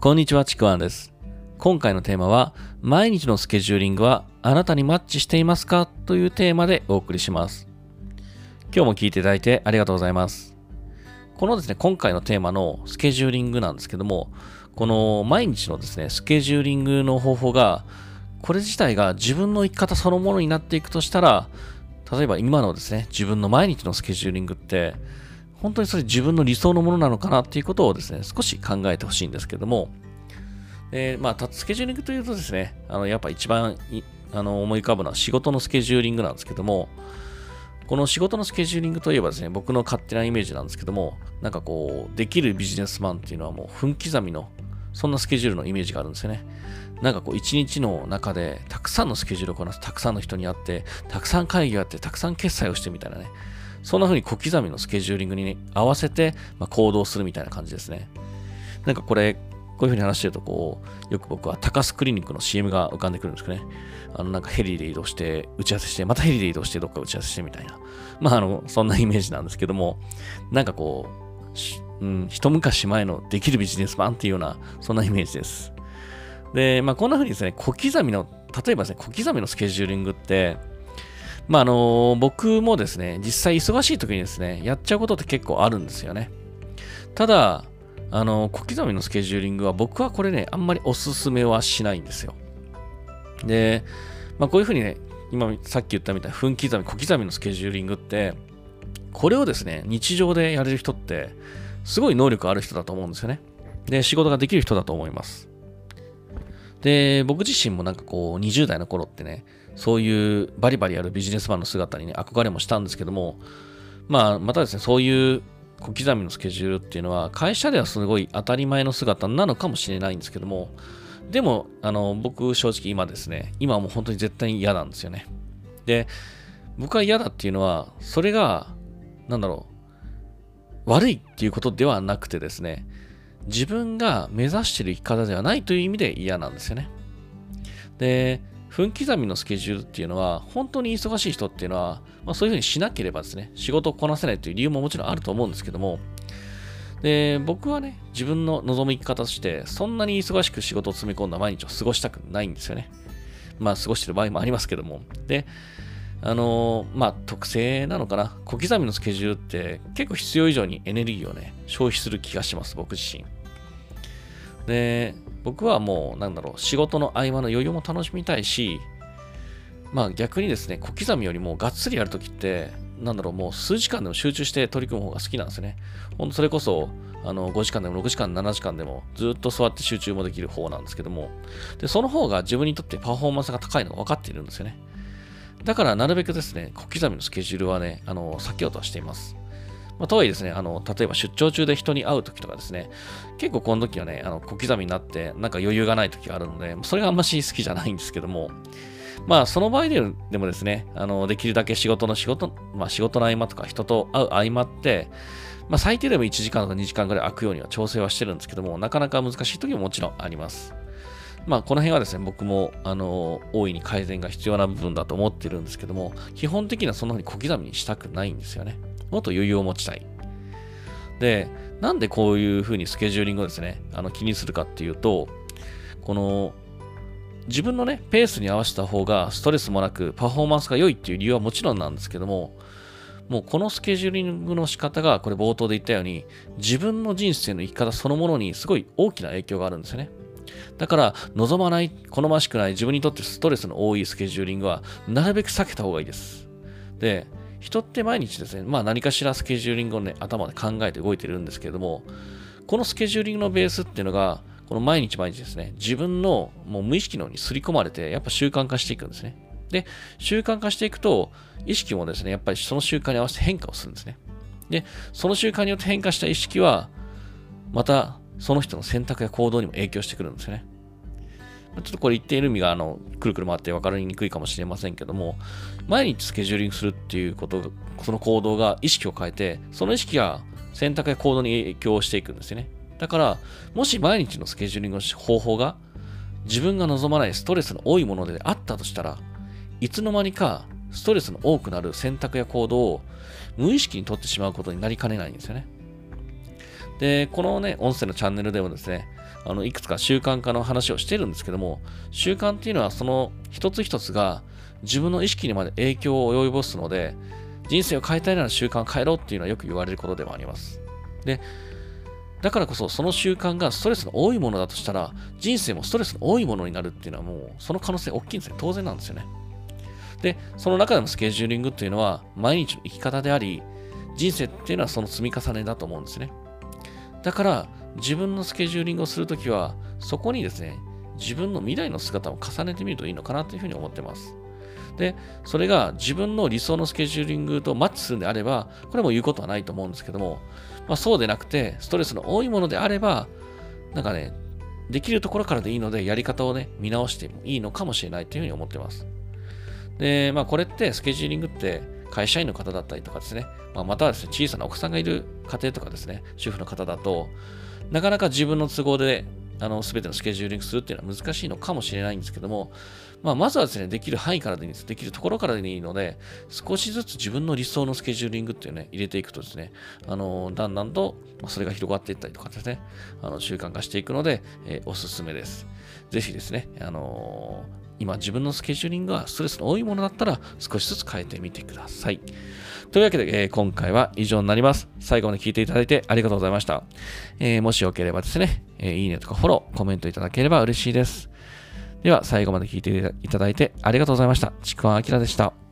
こんにちは、ちくわんです。今回のテーマは、毎日のスケジューリングはあなたにマッチしていますか？というテーマでお送りします。今日も聞いていただいてありがとうございます。このですね、今回のテーマのスケジューリングなんですけども、この毎日のですね、スケジューリングの方法が、これ自体が自分の生き方そのものになっていくとしたら、例えば今のですね、自分の毎日のスケジューリングって、本当にそれ自分の理想のものなのかなっていうことをですね、少し考えてほしいんですけども、えまあ、スケジューリングというとですね、あのやっぱ一番あの思い浮かぶのは仕事のスケジューリングなんですけども、この仕事のスケジューリングといえばですね、僕の勝手なイメージなんですけども、なんかこう、できるビジネスマンっていうのはもう分刻みの、そんなスケジュールのイメージがあるんですよね。なんかこう、一日の中で、たくさんのスケジュールをこなす、たくさんの人に会って、たくさん会議があって、たくさん決済をしてみたいなね。そんな風に小刻みのスケジューリングに、合わせて、まあ、行動するみたいな感じですね。なんかこれ、こういう風に話してると、こう、よく僕は高須クリニックの CM が浮かんでくるんですけどね。あの、なんかヘリで移動して、打ち合わせして、またヘリで移動して、どっか打ち合わせしてみたいな。まあ、あの、そんなイメージなんですけども、なんかこう、うん、一昔前のできるビジネスマンっていうような、そんなイメージです。で、まあ、こんな風にですね、小刻みの、例えばですね、小刻みのスケジューリングって、まあ、あの僕もですね、実際忙しい時にですね、やっちゃうことって結構あるんですよね。ただ、あの小刻みのスケジューリングは僕はこれね、あんまりおすすめはしないんですよ。で、まあ、こういうふうにね、今さっき言ったみたいな分刻み、小刻みのスケジューリングって、これをですね、日常でやれる人って、すごい能力ある人だと思うんですよね。で、仕事ができる人だと思います。で、僕自身もなんかこう、20代の頃ってね、そういうバリバリやるビジネスマンの姿にね、憧れもしたんですけども、まあ、またですね、そういう小刻みのスケジュールっていうのは、会社ではすごい当たり前の姿なのかもしれないんですけども、でも、あの、僕正直今ですね、今はもう本当に絶対に嫌なんですよね。で、僕は嫌だっていうのは、それが、なんだろう、悪いっていうことではなくてですね、自分が目指してる生き方ではないという意味で嫌なんですよね。で、分刻みのスケジュールっていうのは、本当に忙しい人っていうのは、まあ、そういうふうにしなければですね、仕事をこなせないという理由ももちろんあると思うんですけども、で、僕はね、自分の望む生き方として、そんなに忙しく仕事を詰め込んだ毎日を過ごしたくないんですよね。まあ、過ごしてる場合もありますけども。で、あのーまあ、特性なのかな。小刻みのスケジュールって結構必要以上にエネルギーをね、消費する気がします、僕自身。で、僕はもう、なんだろう、仕事の合間の余裕も楽しみたいし、まあ逆にですね、小刻みよりもがっつりやるときって、なんだろう、もう数時間でも集中して取り組む方が好きなんですね。ほんとそれこそ、あの、5時間でも6時間、7時間でもずっと座って集中もできる方なんですけども、で、その方が自分にとってパフォーマンスが高いのが分かっているんですよね。だからなるべくですね、小刻みのスケジュールはね、あの、避けようとはしています。まあ、とはいえですね、あの、例えば出張中で人に会うときとかですね、結構この時はね、あの、小刻みになって、なんか余裕がないときがあるので、それがあんまし好きじゃないんですけども、まあ、その場合でもですね、あの、できるだけ仕事の仕事、まあ、仕事の合間とか人と会う合間って、まあ、最低でも1時間とか2時間ぐらい空くようには調整はしてるんですけども、なかなか難しい時ももちろんあります。まあ、この辺はですね、僕も、あの、大いに改善が必要な部分だと思ってるんですけども、基本的にはそんな風に小刻みにしたくないんですよね。もっと余裕を持ちたい。で、なんでこういう風にスケジューリングをですね、あの気にするかっていうと、この、自分のね、ペースに合わせた方がストレスもなくパフォーマンスが良いっていう理由はもちろんなんですけども、もうこのスケジューリングの仕方が、これ冒頭で言ったように、自分の人生の生き方そのものにすごい大きな影響があるんですよね。だから、望まない、好ましくない、自分にとってストレスの多いスケジューリングは、なるべく避けた方がいいです。で、人って毎日ですね、まあ何かしらスケジューリングをね、頭で考えて動いてるんですけれども、このスケジューリングのベースっていうのが、この毎日毎日ですね、自分のもう無意識のように刷り込まれて、やっぱ習慣化していくんですね。で、習慣化していくと、意識もですね、やっぱりその習慣に合わせて変化をするんですね。で、その習慣によって変化した意識は、またその人の選択や行動にも影響してくるんですよね。ちょっとこれ言っている意味が、あの、くるくる回って分かりにくいかもしれませんけども、毎日スケジューリングするっていうこと、その行動が意識を変えて、その意識が選択や行動に影響していくんですよね。だから、もし毎日のスケジューリングの方法が、自分が望まないストレスの多いものであったとしたら、いつの間にかストレスの多くなる選択や行動を無意識に取ってしまうことになりかねないんですよね。で、このね、音声のチャンネルでもですね、あのいくつか習慣化の話をしてるんですけども、習慣っていうのはその一つ一つが自分の意識にまで影響を及ぼすので、人生を変えたいなら習慣を変えろっていうのはよく言われることでもあります。で、だからこそその習慣がストレスの多いものだとしたら、人生もストレスの多いものになるっていうのはもうその可能性大きいんですね。当然なんですよね。で、その中でもスケジューリングっていうのは毎日の生き方であり、人生っていうのはその積み重ねだと思うんですね。だから自分のスケジューリングをするときは、そこにですね、自分の未来の姿を重ねてみるといいのかなというふうに思ってます。で、それが自分の理想のスケジューリングとマッチするんであれば、これも言うことはないと思うんですけども、まあ、そうでなくて、ストレスの多いものであれば、なんかね、できるところからでいいので、やり方をね、見直してもいいのかもしれないというふうに思ってます。で、まあ、これってスケジューリングって会社員の方だったりとかですね、まあ、またはですね、小さなお子さんがいる家庭とかですね、主婦の方だと、なかなか自分の都合であの、すべてのスケジューリングするっていうのは難しいのかもしれないんですけども、まあ、まずはですね、できる範囲からでいいんです。できるところからでいいので、少しずつ自分の理想のスケジューリングっていうね、入れていくとですね、あの、だんだんと、それが広がっていったりとかですね、あの、習慣化していくので、えー、おすすめです。ぜひですね、あのー今自分のスケジューリングがストレスの多いものだったら少しずつ変えてみてください。というわけで、えー、今回は以上になります。最後まで聞いていただいてありがとうございました。えー、もしよければですね、えー、いいねとかフォロー、コメントいただければ嬉しいです。では最後まで聞いていただいてありがとうございました。ちくわあきらでした。